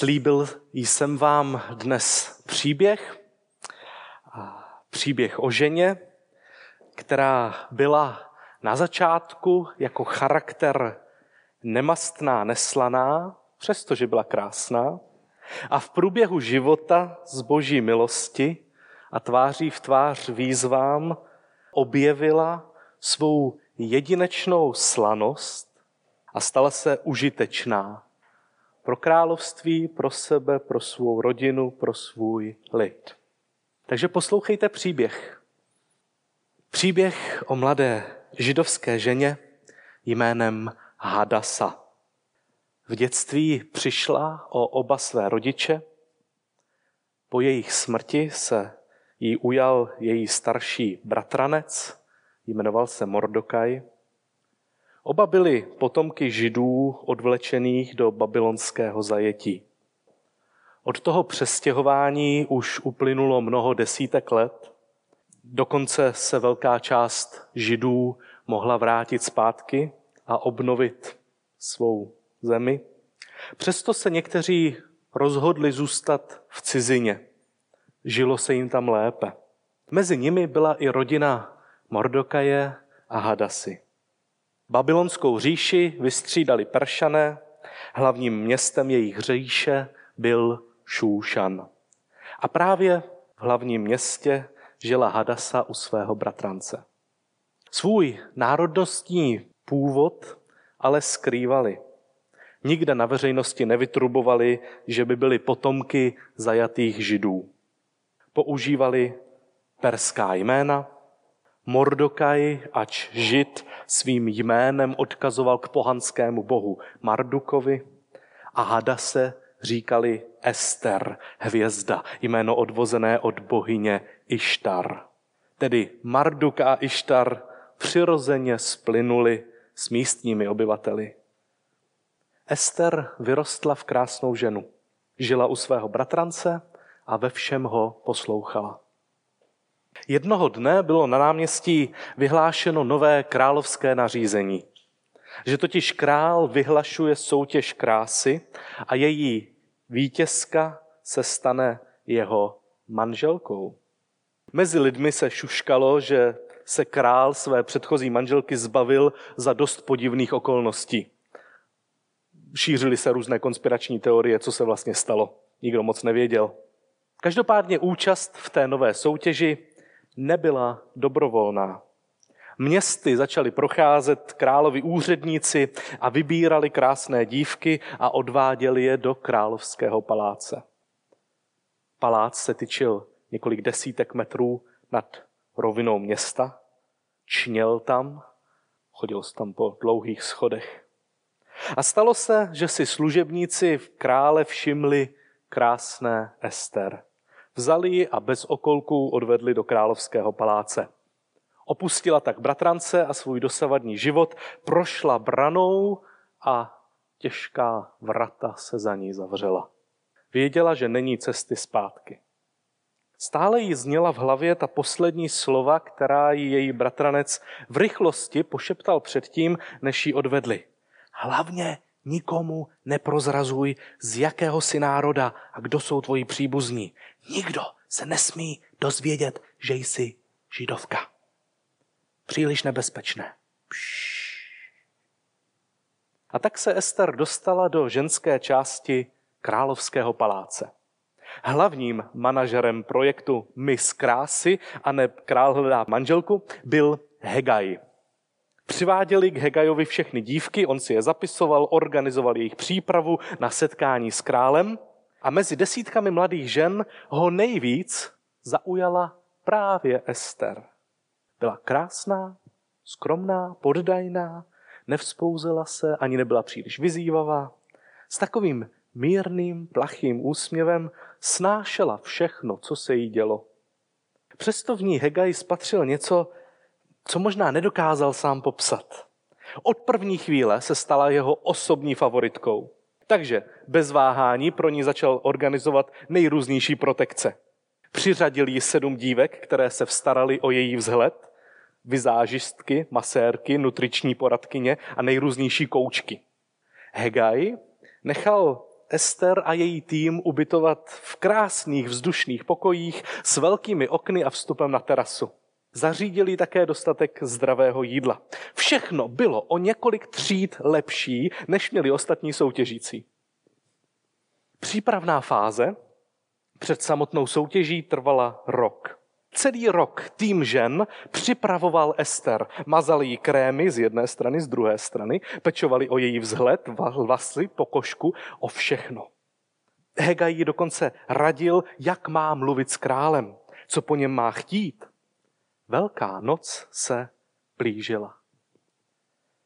Slíbil jsem vám dnes příběh, příběh o ženě, která byla na začátku jako charakter nemastná, neslaná, přestože byla krásná, a v průběhu života z boží milosti a tváří v tvář výzvám objevila svou jedinečnou slanost a stala se užitečná pro království, pro sebe, pro svou rodinu, pro svůj lid. Takže poslouchejte příběh. Příběh o mladé židovské ženě jménem Hadasa. V dětství přišla o oba své rodiče. Po jejich smrti se jí ujal její starší bratranec, jmenoval se Mordokaj. Oba byli potomky židů odvlečených do babylonského zajetí. Od toho přestěhování už uplynulo mnoho desítek let. Dokonce se velká část židů mohla vrátit zpátky a obnovit svou zemi. Přesto se někteří rozhodli zůstat v cizině. Žilo se jim tam lépe. Mezi nimi byla i rodina Mordokaje a Hadasy. Babylonskou říši vystřídali Peršané, hlavním městem jejich říše byl Šúšan. A právě v hlavním městě žila Hadasa u svého bratrance. Svůj národnostní původ ale skrývali. Nikde na veřejnosti nevytrubovali, že by byli potomky zajatých židů. Používali perská jména, Mordokaj, ač žid, svým jménem odkazoval k pohanskému bohu Mardukovi a Hadase říkali Ester, hvězda, jméno odvozené od bohyně Ištar. Tedy Marduk a Ištar přirozeně splynuli s místními obyvateli. Ester vyrostla v krásnou ženu. Žila u svého bratrance a ve všem ho poslouchala. Jednoho dne bylo na náměstí vyhlášeno nové královské nařízení, že totiž král vyhlašuje soutěž krásy a její vítězka se stane jeho manželkou. Mezi lidmi se šuškalo, že se král své předchozí manželky zbavil za dost podivných okolností. Šířily se různé konspirační teorie, co se vlastně stalo. Nikdo moc nevěděl. Každopádně účast v té nové soutěži nebyla dobrovolná. Městy začali procházet královi úředníci a vybírali krásné dívky a odváděli je do královského paláce. Palác se tyčil několik desítek metrů nad rovinou města, čněl tam, chodil tam po dlouhých schodech. A stalo se, že si služebníci v krále všimli krásné Ester. Vzali ji a bez okolků odvedli do královského paláce. Opustila tak bratrance a svůj dosavadní život, prošla branou a těžká vrata se za ní zavřela. Věděla, že není cesty zpátky. Stále jí zněla v hlavě ta poslední slova, která jí její bratranec v rychlosti pošeptal předtím, než ji odvedli. Hlavně nikomu neprozrazuj, z jakého si národa a kdo jsou tvoji příbuzní. Nikdo se nesmí dozvědět, že jsi židovka. Příliš nebezpečné. A tak se Ester dostala do ženské části královského paláce. Hlavním manažerem projektu Miss Krásy a ne Král hledá manželku byl Hegaj. Přiváděli k Hegajovi všechny dívky, on si je zapisoval, organizoval jejich přípravu na setkání s králem a mezi desítkami mladých žen ho nejvíc zaujala právě Ester. Byla krásná, skromná, poddajná, nevzpouzela se, ani nebyla příliš vyzývavá. S takovým mírným, plachým úsměvem snášela všechno, co se jí dělo. Přesto v ní Hegaj spatřil něco, co možná nedokázal sám popsat. Od první chvíle se stala jeho osobní favoritkou. Takže bez váhání pro ní začal organizovat nejrůznější protekce. Přiřadil jí sedm dívek, které se vstarali o její vzhled, vizážistky, masérky, nutriční poradkyně a nejrůznější koučky. Hegaj nechal Ester a její tým ubytovat v krásných vzdušných pokojích s velkými okny a vstupem na terasu. Zařídili také dostatek zdravého jídla. Všechno bylo o několik tříd lepší, než měli ostatní soutěžící. Přípravná fáze před samotnou soutěží trvala rok. Celý rok tým žen připravoval Ester. Mazali jí krémy z jedné strany, z druhé strany, pečovali o její vzhled, vlasy, pokožku, o všechno. Hegaj jí dokonce radil, jak má mluvit s králem, co po něm má chtít. Velká noc se blížila.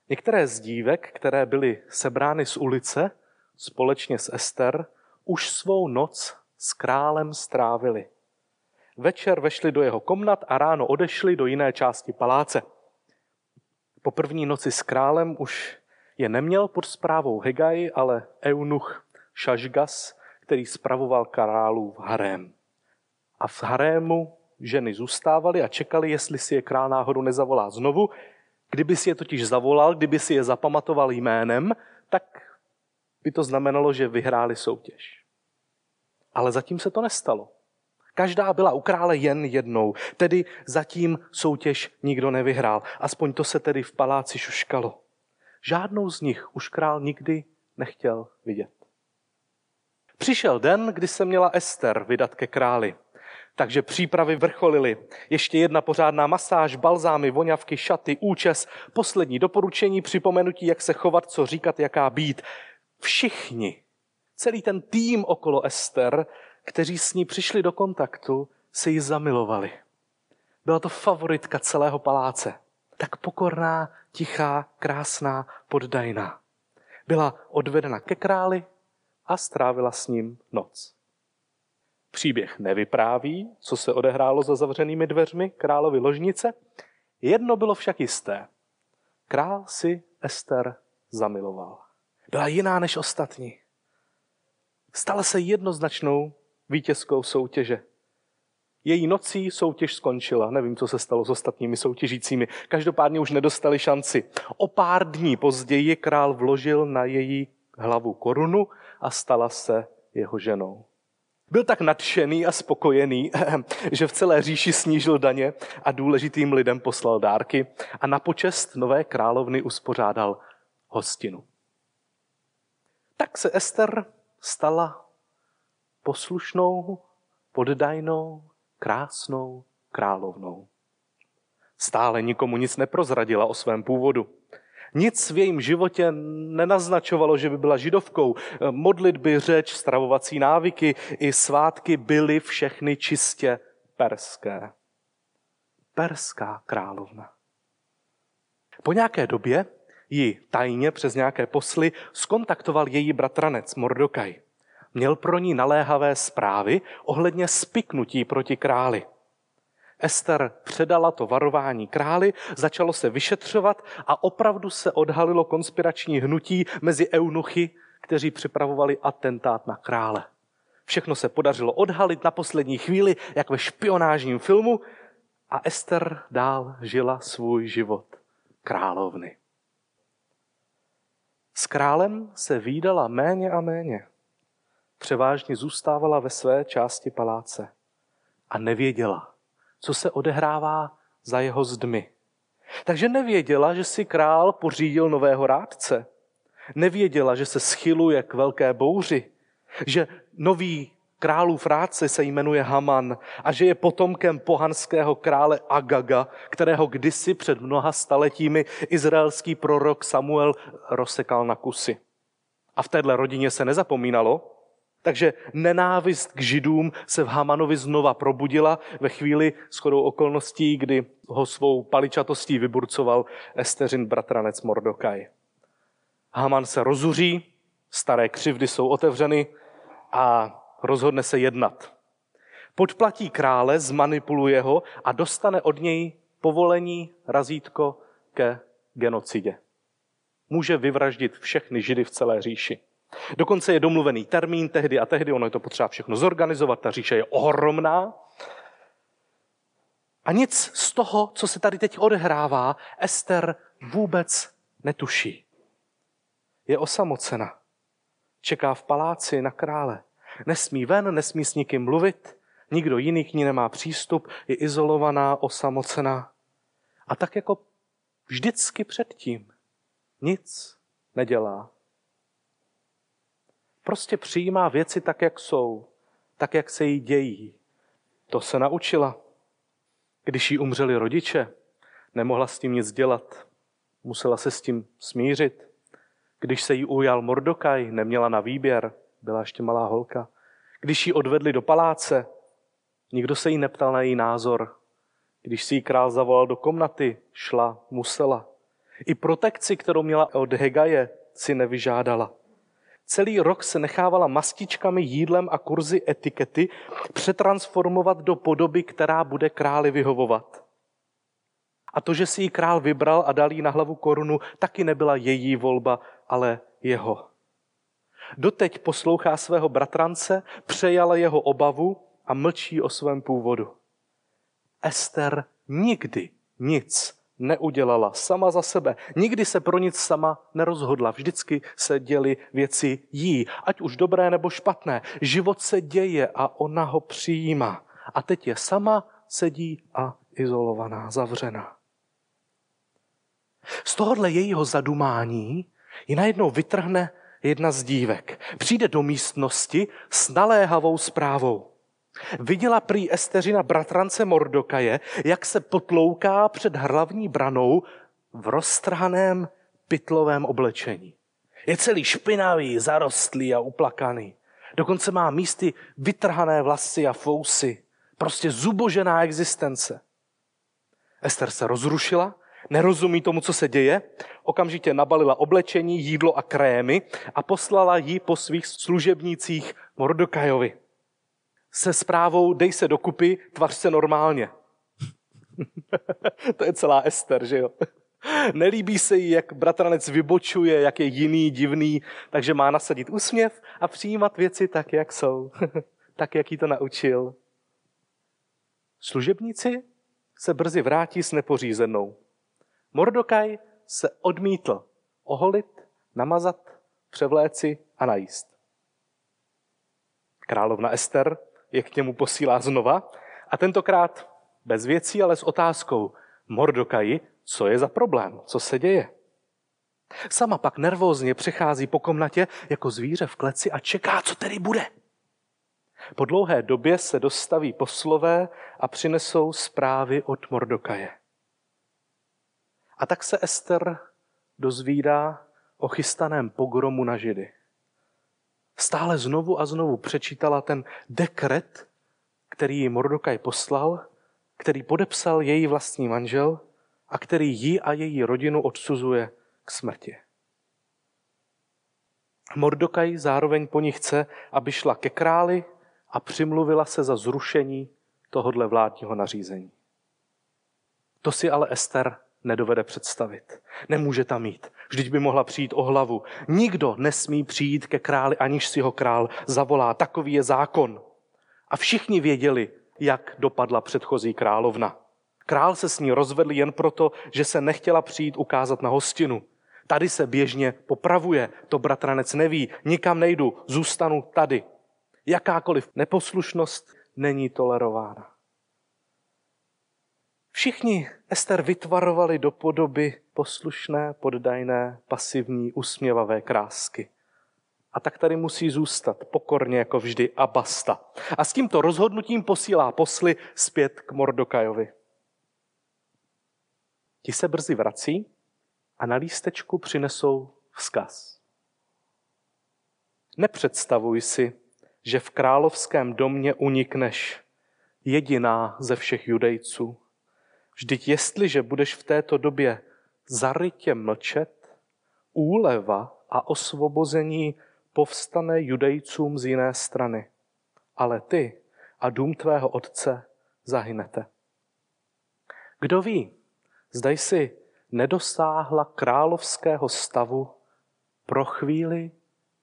Některé z dívek, které byly sebrány z ulice, společně s Ester, už svou noc s králem strávili. Večer vešli do jeho komnat a ráno odešli do jiné části paláce. Po první noci s králem už je neměl pod zprávou Hegaj, ale eunuch Šažgas, který spravoval králův harém. A v harému ženy zůstávaly a čekali, jestli si je král náhodou nezavolá znovu. Kdyby si je totiž zavolal, kdyby si je zapamatoval jménem, tak by to znamenalo, že vyhráli soutěž. Ale zatím se to nestalo. Každá byla u krále jen jednou, tedy zatím soutěž nikdo nevyhrál. Aspoň to se tedy v paláci šuškalo. Žádnou z nich už král nikdy nechtěl vidět. Přišel den, kdy se měla Ester vydat ke králi. Takže přípravy vrcholily. Ještě jedna pořádná masáž, balzámy, voňavky, šaty, účes, poslední doporučení, připomenutí, jak se chovat, co říkat, jaká být. Všichni, celý ten tým okolo Ester, kteří s ní přišli do kontaktu, se jí zamilovali. Byla to favoritka celého paláce. Tak pokorná, tichá, krásná, poddajná. Byla odvedena ke králi a strávila s ním noc. Příběh nevypráví, co se odehrálo za zavřenými dveřmi královy ložnice. Jedno bylo však jisté. Král si Ester zamiloval. Byla jiná než ostatní. Stala se jednoznačnou vítězkou soutěže. Její nocí soutěž skončila. Nevím, co se stalo s ostatními soutěžícími. Každopádně už nedostali šanci. O pár dní později král vložil na její hlavu korunu a stala se jeho ženou. Byl tak nadšený a spokojený, že v celé říši snížil daně a důležitým lidem poslal dárky a na počest nové královny uspořádal hostinu. Tak se Ester stala poslušnou, poddajnou, krásnou královnou. Stále nikomu nic neprozradila o svém původu. Nic v jejím životě nenaznačovalo, že by byla židovkou. Modlitby, řeč, stravovací návyky i svátky byly všechny čistě perské. Perská královna. Po nějaké době ji tajně přes nějaké posly skontaktoval její bratranec Mordokaj. Měl pro ní naléhavé zprávy ohledně spiknutí proti králi. Ester předala to varování králi, začalo se vyšetřovat a opravdu se odhalilo konspirační hnutí mezi eunuchy, kteří připravovali atentát na krále. Všechno se podařilo odhalit na poslední chvíli, jak ve špionážním filmu, a Ester dál žila svůj život královny. S králem se výdala méně a méně. Převážně zůstávala ve své části paláce a nevěděla, co se odehrává za jeho zdmi. Takže nevěděla, že si král pořídil nového rádce. Nevěděla, že se schyluje k velké bouři. Že nový králův rádce se jmenuje Haman a že je potomkem pohanského krále Agaga, kterého kdysi před mnoha staletími izraelský prorok Samuel rozsekal na kusy. A v téhle rodině se nezapomínalo, takže nenávist k židům se v Hamanovi znova probudila ve chvíli shodou okolností, kdy ho svou paličatostí vyburcoval Esteřin bratranec Mordokaj. Haman se rozuří, staré křivdy jsou otevřeny a rozhodne se jednat. Podplatí krále, zmanipuluje ho a dostane od něj povolení razítko ke genocidě. Může vyvraždit všechny židy v celé říši. Dokonce je domluvený termín tehdy a tehdy, ono je to potřeba všechno zorganizovat, ta říše je ohromná. A nic z toho, co se tady teď odehrává, Ester vůbec netuší. Je osamocena. Čeká v paláci na krále. Nesmí ven, nesmí s nikým mluvit, nikdo jiný k ní nemá přístup, je izolovaná, osamocená. A tak jako vždycky předtím nic nedělá. Prostě přijímá věci tak, jak jsou, tak, jak se jí dějí. To se naučila. Když jí umřeli rodiče, nemohla s tím nic dělat. Musela se s tím smířit. Když se jí ujal Mordokaj, neměla na výběr, byla ještě malá holka. Když ji odvedli do paláce, nikdo se jí neptal na její názor. Když si ji král zavolal do komnaty, šla, musela. I protekci, kterou měla od Hegaje, si nevyžádala. Celý rok se nechávala mastičkami, jídlem a kurzy etikety přetransformovat do podoby, která bude králi vyhovovat. A to, že si ji král vybral a dal jí na hlavu korunu, taky nebyla její volba, ale jeho. Doteď poslouchá svého bratrance, přejala jeho obavu a mlčí o svém původu. Ester nikdy nic neudělala sama za sebe. Nikdy se pro nic sama nerozhodla. Vždycky se děly věci jí, ať už dobré nebo špatné. Život se děje a ona ho přijímá. A teď je sama, sedí a izolovaná, zavřená. Z tohohle jejího zadumání ji najednou vytrhne jedna z dívek. Přijde do místnosti s naléhavou zprávou. Viděla prý Esteřina bratrance Mordokaje, jak se potlouká před hlavní branou v roztrhaném pytlovém oblečení. Je celý špinavý, zarostlý a uplakaný. Dokonce má místy vytrhané vlasy a fousy. Prostě zubožená existence. Ester se rozrušila, nerozumí tomu, co se děje, okamžitě nabalila oblečení, jídlo a krémy a poslala ji po svých služebnících Mordokajovi se zprávou dej se dokupy, tvař se normálně. to je celá Ester, že jo? Nelíbí se jí, jak bratranec vybočuje, jak je jiný, divný, takže má nasadit úsměv a přijímat věci tak, jak jsou. tak, jak jí to naučil. Služebníci se brzy vrátí s nepořízenou. Mordokaj se odmítl oholit, namazat, převléci a najíst. Královna Ester je k němu posílá znova a tentokrát bez věcí, ale s otázkou Mordokaji, co je za problém, co se děje. Sama pak nervózně přechází po komnatě jako zvíře v kleci a čeká, co tedy bude. Po dlouhé době se dostaví poslové a přinesou zprávy od Mordokaje. A tak se Ester dozvídá o chystaném pogromu na Židy. Stále znovu a znovu přečítala ten dekret, který ji Mordokaj poslal, který podepsal její vlastní manžel a který ji a její rodinu odsuzuje k smrti. Mordokaj zároveň po ní chce, aby šla ke králi a přimluvila se za zrušení tohodle vládního nařízení. To si ale Ester nedovede představit. Nemůže tam mít. Vždyť by mohla přijít o hlavu. Nikdo nesmí přijít ke králi, aniž si ho král zavolá. Takový je zákon. A všichni věděli, jak dopadla předchozí královna. Král se s ní rozvedl jen proto, že se nechtěla přijít ukázat na hostinu. Tady se běžně popravuje, to bratranec neví, nikam nejdu, zůstanu tady. Jakákoliv neposlušnost není tolerována. Všichni Ester vytvarovali do podoby poslušné, poddajné, pasivní, usměvavé krásky. A tak tady musí zůstat pokorně jako vždy a basta. A s tímto rozhodnutím posílá posly zpět k Mordokajovi. Ti se brzy vrací a na lístečku přinesou vzkaz. Nepředstavuj si, že v královském domě unikneš jediná ze všech judejců Vždyť jestliže budeš v této době zarytě mlčet, úleva a osvobození povstane judejcům z jiné strany. Ale ty a dům tvého otce zahynete. Kdo ví, zdaj si nedosáhla královského stavu pro chvíli,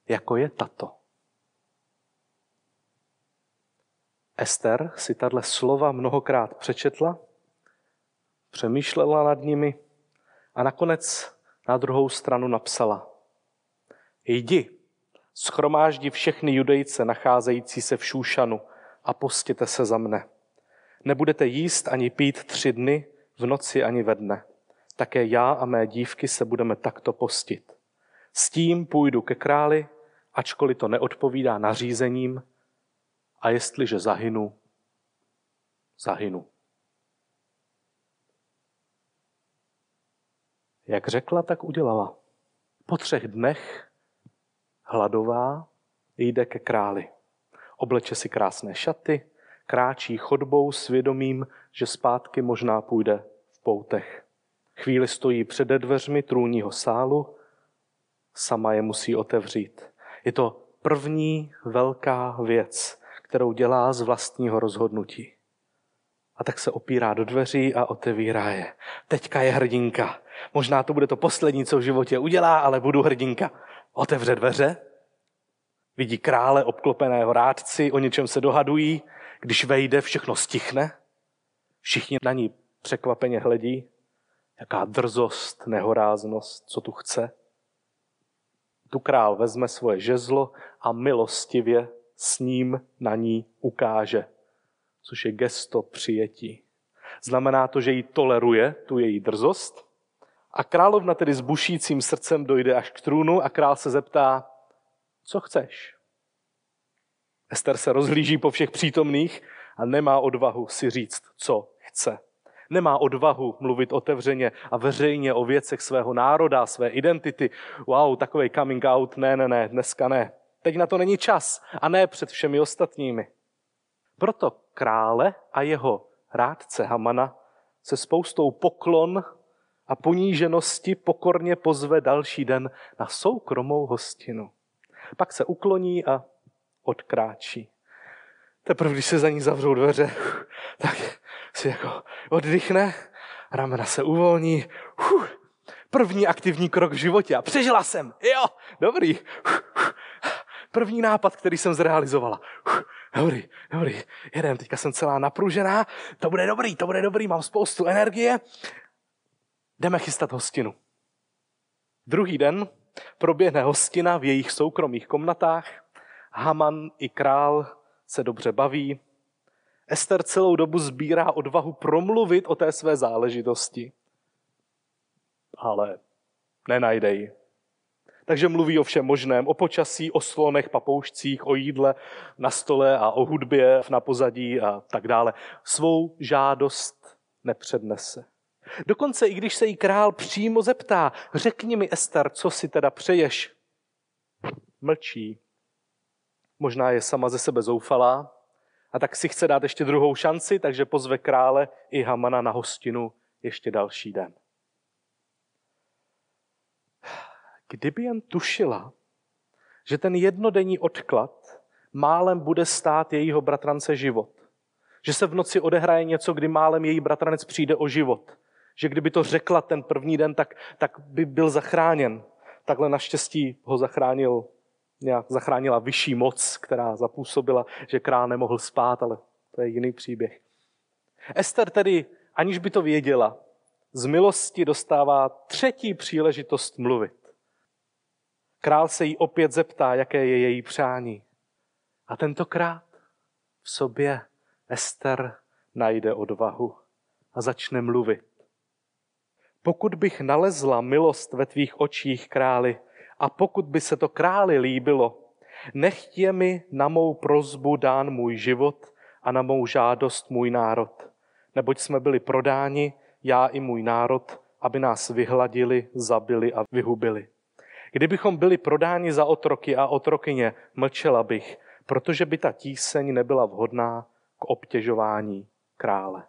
jako je tato. Ester si tahle slova mnohokrát přečetla přemýšlela nad nimi a nakonec na druhou stranu napsala. Jdi, schromáždí všechny judejce nacházející se v Šúšanu a postěte se za mne. Nebudete jíst ani pít tři dny, v noci ani ve dne. Také já a mé dívky se budeme takto postit. S tím půjdu ke králi, ačkoliv to neodpovídá nařízením, a jestliže zahynu, zahynu. Jak řekla, tak udělala. Po třech dnech hladová jde ke králi. Obleče si krásné šaty, kráčí chodbou svědomím, že zpátky možná půjde v poutech. Chvíli stojí před dveřmi trůního sálu, sama je musí otevřít. Je to první velká věc, kterou dělá z vlastního rozhodnutí. A tak se opírá do dveří a otevírá je. Teďka je hrdinka. Možná to bude to poslední, co v životě udělá, ale budu hrdinka. Otevře dveře, vidí krále obklopeného rádci, o něčem se dohadují, když vejde, všechno stichne, všichni na ní překvapeně hledí, jaká drzost, nehoráznost, co tu chce. Tu král vezme svoje žezlo a milostivě s ním na ní ukáže, což je gesto přijetí. Znamená to, že ji toleruje, tu její drzost. A královna tedy s bušícím srdcem dojde až k trůnu a král se zeptá, co chceš? Ester se rozhlíží po všech přítomných a nemá odvahu si říct, co chce. Nemá odvahu mluvit otevřeně a veřejně o věcech svého národa, své identity. Wow, takový coming out, ne, ne, ne, dneska ne. Teď na to není čas a ne před všemi ostatními. Proto krále a jeho rádce Hamana se spoustou poklon a poníženosti pokorně pozve další den na soukromou hostinu. Pak se ukloní a odkráčí. Teprve, když se za ní zavřou dveře, tak si jako oddychne, ramena se uvolní. První aktivní krok v životě a přežila jsem. Jo, dobrý. První nápad, který jsem zrealizovala. Dobrý, dobrý, jedem, teďka jsem celá napružená, to bude dobrý, to bude dobrý, mám spoustu energie. Jdeme chystat hostinu. Druhý den proběhne hostina v jejich soukromých komnatách. Haman i král se dobře baví. Ester celou dobu sbírá odvahu promluvit o té své záležitosti. Ale nenajde ji. Takže mluví o všem možném, o počasí, o slonech, papoušcích, o jídle na stole a o hudbě na pozadí a tak dále. Svou žádost nepřednese. Dokonce i když se jí král přímo zeptá, řekni mi, Ester, co si teda přeješ, mlčí. Možná je sama ze sebe zoufalá a tak si chce dát ještě druhou šanci, takže pozve krále i Hamana na hostinu ještě další den. Kdyby jen tušila, že ten jednodenní odklad málem bude stát jejího bratrance život. Že se v noci odehraje něco, kdy málem její bratranec přijde o život. Že kdyby to řekla ten první den, tak, tak by byl zachráněn. Takhle naštěstí ho zachránil, nějak zachránila vyšší moc, která zapůsobila, že král nemohl spát, ale to je jiný příběh. Ester tedy, aniž by to věděla, z milosti dostává třetí příležitost mluvit. Král se jí opět zeptá, jaké je její přání. A tentokrát v sobě Ester najde odvahu a začne mluvit. Pokud bych nalezla milost ve tvých očích, králi, a pokud by se to králi líbilo, nechť je mi na mou prozbu dán můj život a na mou žádost můj národ. Neboť jsme byli prodáni, já i můj národ, aby nás vyhladili, zabili a vyhubili. Kdybychom byli prodáni za otroky a otrokyně, mlčela bych, protože by ta tíseň nebyla vhodná k obtěžování krále.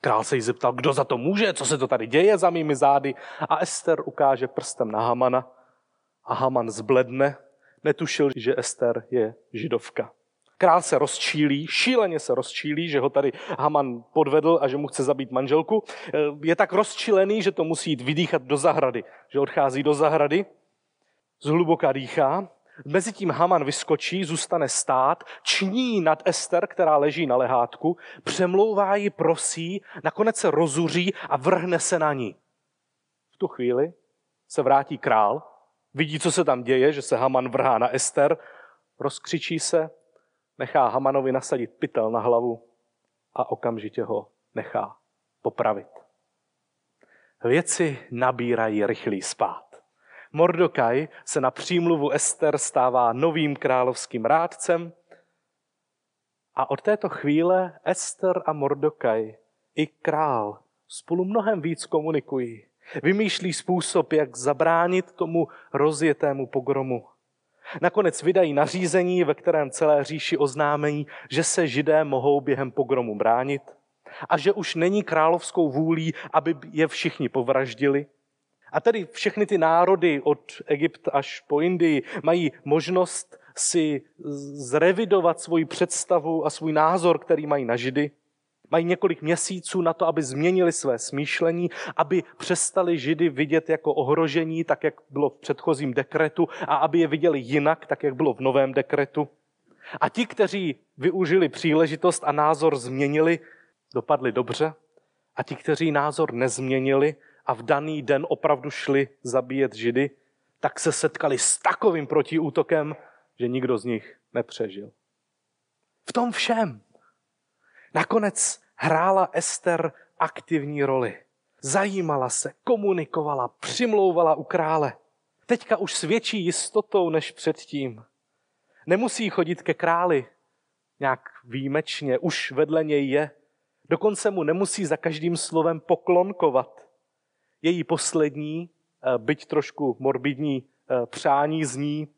Král se jí zeptal, kdo za to může, co se to tady děje za mými zády. A Ester ukáže prstem na Hamana a Haman zbledne, netušil, že Ester je židovka. Král se rozčílí, šíleně se rozčílí, že ho tady Haman podvedl a že mu chce zabít manželku. Eh, je tak rozčilený, že to musí jít vydýchat do zahrady. Že odchází do zahrady, zhluboka dýchá. Mezitím Haman vyskočí, zůstane stát, ční nad Ester, která leží na lehátku, přemlouvá ji, prosí, nakonec se rozuří a vrhne se na ní. V tu chvíli se vrátí král vidí, co se tam děje, že se Haman vrhá na Ester, rozkřičí se, nechá Hamanovi nasadit pytel na hlavu a okamžitě ho nechá popravit. Věci nabírají rychlý spát. Mordokaj se na přímluvu Ester stává novým královským rádcem a od této chvíle Ester a Mordokaj i král spolu mnohem víc komunikují. Vymýšlí způsob, jak zabránit tomu rozjetému pogromu. Nakonec vydají nařízení, ve kterém celé říši oznámení, že se židé mohou během pogromu bránit a že už není královskou vůlí, aby je všichni povraždili. A tedy všechny ty národy od Egypta až po Indii mají možnost si zrevidovat svoji představu a svůj názor, který mají na Židy. Mají několik měsíců na to, aby změnili své smýšlení, aby přestali Židy vidět jako ohrožení, tak jak bylo v předchozím dekretu, a aby je viděli jinak, tak jak bylo v novém dekretu. A ti, kteří využili příležitost a názor změnili, dopadli dobře. A ti, kteří názor nezměnili a v daný den opravdu šli zabíjet Židy, tak se setkali s takovým protiútokem, že nikdo z nich nepřežil. V tom všem nakonec hrála Ester aktivní roli. Zajímala se, komunikovala, přimlouvala u krále. Teďka už s větší jistotou než předtím. Nemusí chodit ke králi nějak výjimečně, už vedle něj je. Dokonce mu nemusí za každým slovem poklonkovat. Její poslední, eh, byť trošku morbidní eh, přání zní,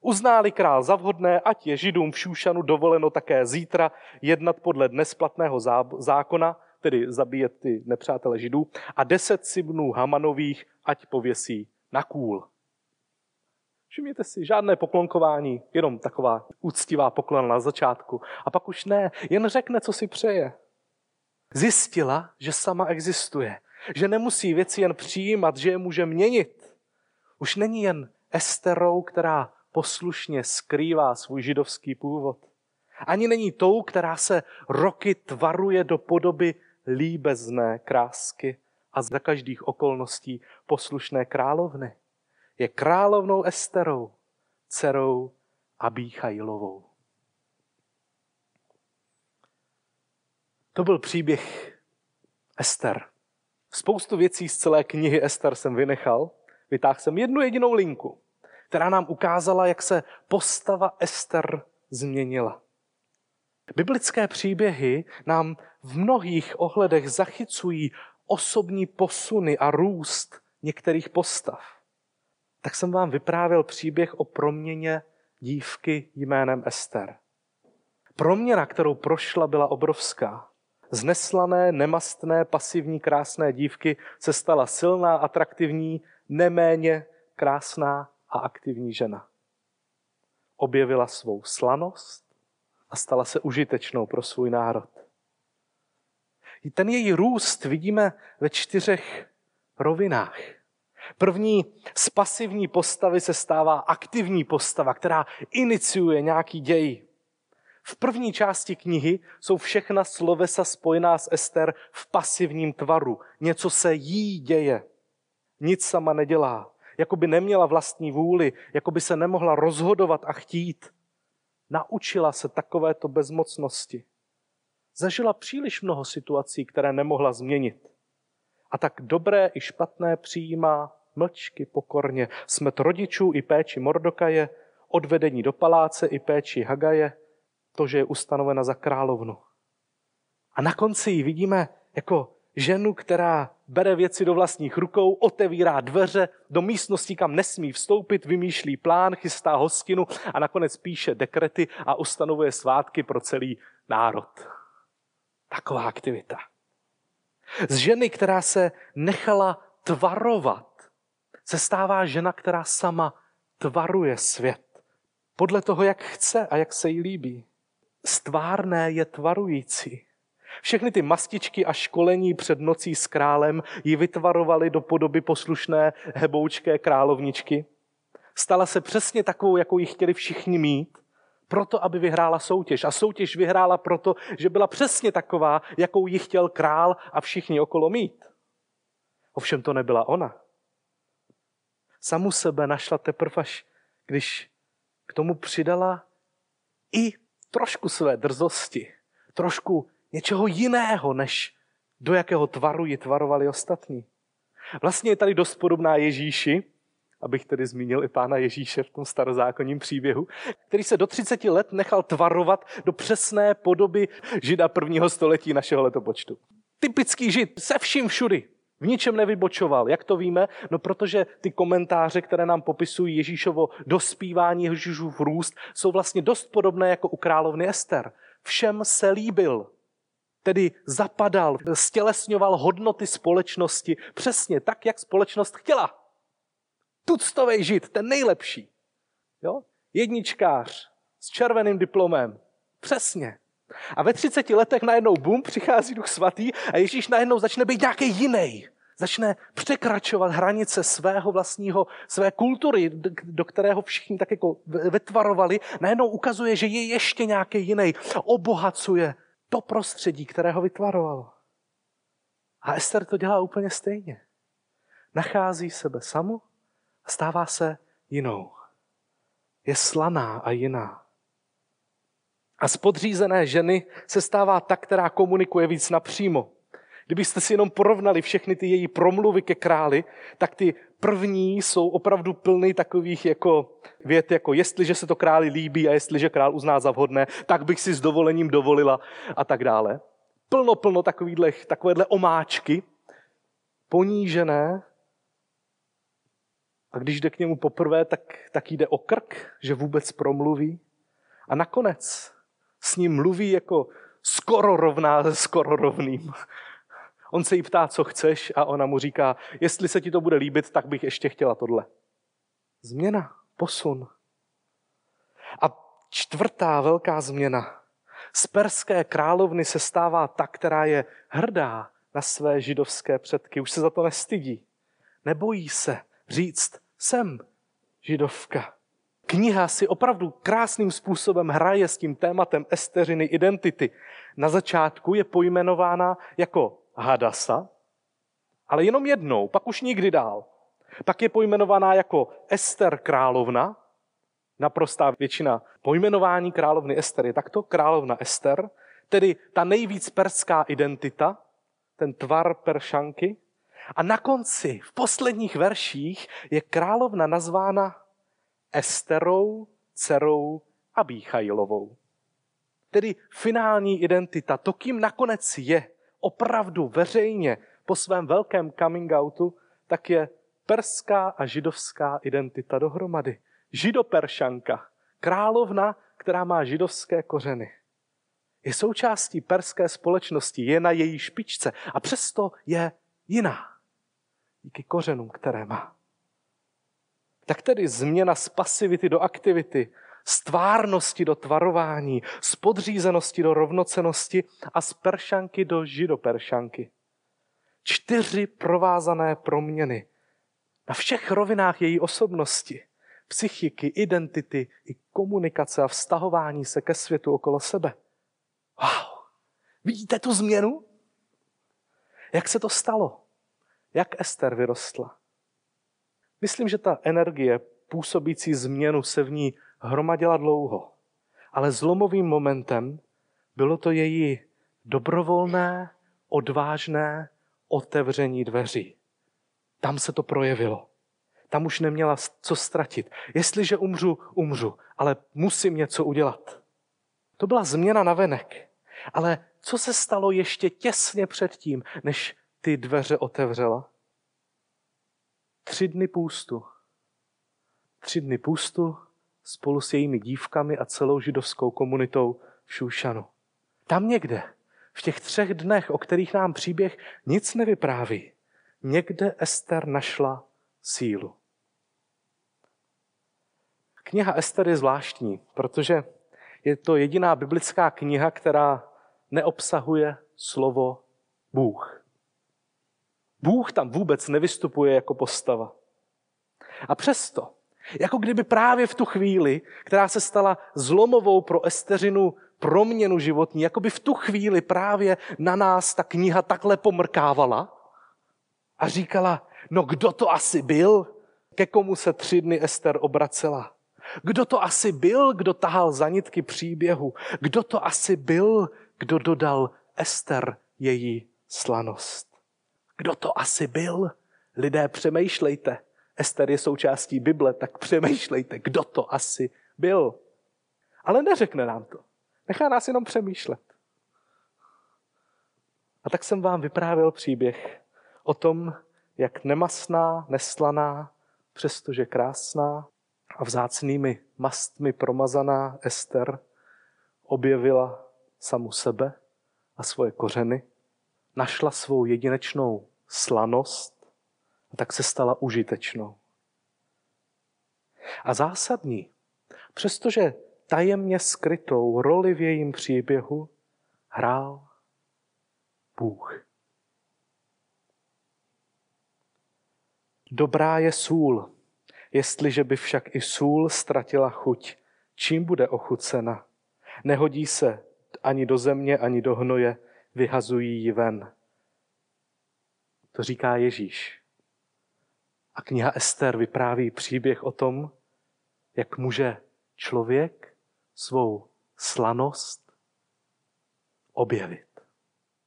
Uználi král za vhodné, ať je židům v Šúšanu dovoleno také zítra jednat podle dnes platného zákona, tedy zabíjet ty nepřátele židů, a deset sibnů Hamanových ať pověsí na kůl. Všimněte si, žádné poklonkování, jenom taková úctivá poklona na začátku. A pak už ne, jen řekne, co si přeje. Zjistila, že sama existuje, že nemusí věci jen přijímat, že je může měnit. Už není jen Esterou, která poslušně skrývá svůj židovský původ. Ani není tou, která se roky tvaruje do podoby líbezné krásky a za každých okolností poslušné královny. Je královnou Esterou, dcerou Abíchajlovou. To byl příběh Ester. Spoustu věcí z celé knihy Ester jsem vynechal. Vytáhl jsem jednu jedinou linku která nám ukázala, jak se postava Ester změnila. Biblické příběhy nám v mnohých ohledech zachycují osobní posuny a růst některých postav. Tak jsem vám vyprávěl příběh o proměně dívky jménem Ester. Proměna, kterou prošla, byla obrovská. Z neslané, nemastné, pasivní, krásné dívky se stala silná, atraktivní, neméně krásná a aktivní žena. Objevila svou slanost a stala se užitečnou pro svůj národ. Ten její růst vidíme ve čtyřech rovinách. První z pasivní postavy se stává aktivní postava, která iniciuje nějaký děj. V první části knihy jsou všechna slovesa spojená s Ester v pasivním tvaru. Něco se jí děje. Nic sama nedělá jako by neměla vlastní vůli, jako by se nemohla rozhodovat a chtít. Naučila se takovéto bezmocnosti. Zažila příliš mnoho situací, které nemohla změnit. A tak dobré i špatné přijímá mlčky pokorně. Smet rodičů i péči Mordokaje, odvedení do paláce i péči Hagaje, to, že je ustanovena za královnu. A na konci ji vidíme jako ženu, která bere věci do vlastních rukou, otevírá dveře do místnosti, kam nesmí vstoupit, vymýšlí plán, chystá hostinu a nakonec píše dekrety a ustanovuje svátky pro celý národ. Taková aktivita. Z ženy, která se nechala tvarovat, se stává žena, která sama tvaruje svět. Podle toho, jak chce a jak se jí líbí. Stvárné je tvarující. Všechny ty mastičky a školení před nocí s králem ji vytvarovaly do podoby poslušné heboučké královničky. Stala se přesně takovou, jakou ji chtěli všichni mít, proto, aby vyhrála soutěž. A soutěž vyhrála proto, že byla přesně taková, jakou ji chtěl král a všichni okolo mít. Ovšem to nebyla ona. Samu sebe našla teprve až, když k tomu přidala i trošku své drzosti, trošku něčeho jiného, než do jakého tvaru ji tvarovali ostatní. Vlastně je tady dost podobná Ježíši, abych tedy zmínil i pána Ježíše v tom starozákonním příběhu, který se do 30 let nechal tvarovat do přesné podoby žida prvního století našeho letopočtu. Typický žid, se vším všudy. V ničem nevybočoval. Jak to víme? No protože ty komentáře, které nám popisují Ježíšovo dospívání, Ježíšův růst, jsou vlastně dost podobné jako u královny Ester. Všem se líbil. Tedy zapadal, stělesňoval hodnoty společnosti přesně tak, jak společnost chtěla. Tuctovej žid, ten nejlepší. Jo? Jedničkář s červeným diplomem. Přesně. A ve 30 letech najednou bum, přichází duch svatý a Ježíš najednou začne být nějaký jiný. Začne překračovat hranice svého vlastního, své kultury, do kterého všichni tak jako vytvarovali. Najednou ukazuje, že je ještě nějaký jiný. Obohacuje to prostředí, které ho vytvarovalo. A Ester to dělá úplně stejně. Nachází sebe samu a stává se jinou. Je slaná a jiná. A z podřízené ženy se stává ta, která komunikuje víc napřímo. Kdybyste si jenom porovnali všechny ty její promluvy ke králi, tak ty první jsou opravdu plný takových jako vět, jako jestliže se to králi líbí a jestliže král uzná za vhodné, tak bych si s dovolením dovolila a tak dále. Plno, plno takovéhle omáčky, ponížené. A když jde k němu poprvé, tak, tak jde o krk, že vůbec promluví. A nakonec s ním mluví jako skoro rovná skoro rovným. On se jí ptá, co chceš a ona mu říká, jestli se ti to bude líbit, tak bych ještě chtěla tohle. Změna, posun. A čtvrtá velká změna. Z perské královny se stává ta, která je hrdá na své židovské předky. Už se za to nestydí. Nebojí se říct, jsem židovka. Kniha si opravdu krásným způsobem hraje s tím tématem esteřiny identity. Na začátku je pojmenována jako Hadasa, ale jenom jednou, pak už nikdy dál. Pak je pojmenovaná jako Ester královna, naprostá většina pojmenování královny Ester je takto, královna Ester, tedy ta nejvíc perská identita, ten tvar peršanky. A na konci, v posledních verších, je královna nazvána Esterou, dcerou Abíchajlovou. Tedy finální identita, to, kým nakonec je, opravdu veřejně po svém velkém coming outu, tak je perská a židovská identita dohromady. Židoperšanka, královna, která má židovské kořeny. Je součástí perské společnosti, je na její špičce a přesto je jiná. Díky kořenům, které má. Tak tedy změna z pasivity do aktivity, z tvárnosti do tvarování, z podřízenosti do rovnocenosti a z peršanky do židoperšanky. Čtyři provázané proměny na všech rovinách její osobnosti, psychiky, identity i komunikace a vztahování se ke světu okolo sebe. Wow! Vidíte tu změnu? Jak se to stalo? Jak Ester vyrostla? Myslím, že ta energie působící změnu se v ní hromadila dlouho. Ale zlomovým momentem bylo to její dobrovolné, odvážné otevření dveří. Tam se to projevilo. Tam už neměla co ztratit. Jestliže umřu, umřu, ale musím něco udělat. To byla změna na venek. Ale co se stalo ještě těsně předtím, než ty dveře otevřela? Tři dny půstu. Tři dny půstu spolu s jejími dívkami a celou židovskou komunitou v Šúšanu. Tam někde, v těch třech dnech, o kterých nám příběh nic nevypráví, někde Ester našla sílu. Kniha Ester je zvláštní, protože je to jediná biblická kniha, která neobsahuje slovo Bůh. Bůh tam vůbec nevystupuje jako postava. A přesto, jako kdyby právě v tu chvíli, která se stala zlomovou pro Esteřinu proměnu životní, jako by v tu chvíli právě na nás ta kniha takhle pomrkávala a říkala, no kdo to asi byl? ke komu se tři dny Ester obracela. Kdo to asi byl, kdo tahal za nitky příběhu? Kdo to asi byl, kdo dodal Ester její slanost? Kdo to asi byl? Lidé, přemýšlejte. Ester je součástí Bible, tak přemýšlejte, kdo to asi byl. Ale neřekne nám to. Nechá nás jenom přemýšlet. A tak jsem vám vyprávěl příběh o tom, jak nemasná, neslaná, přestože krásná a vzácnými mastmi promazaná Ester objevila samu sebe a svoje kořeny, našla svou jedinečnou slanost a tak se stala užitečnou. A zásadní, přestože tajemně skrytou roli v jejím příběhu hrál Bůh. Dobrá je sůl, jestliže by však i sůl ztratila chuť, čím bude ochucena? Nehodí se ani do země, ani do hnoje, vyhazují ji ven. To říká Ježíš. A kniha Ester vypráví příběh o tom, jak může člověk svou slanost objevit.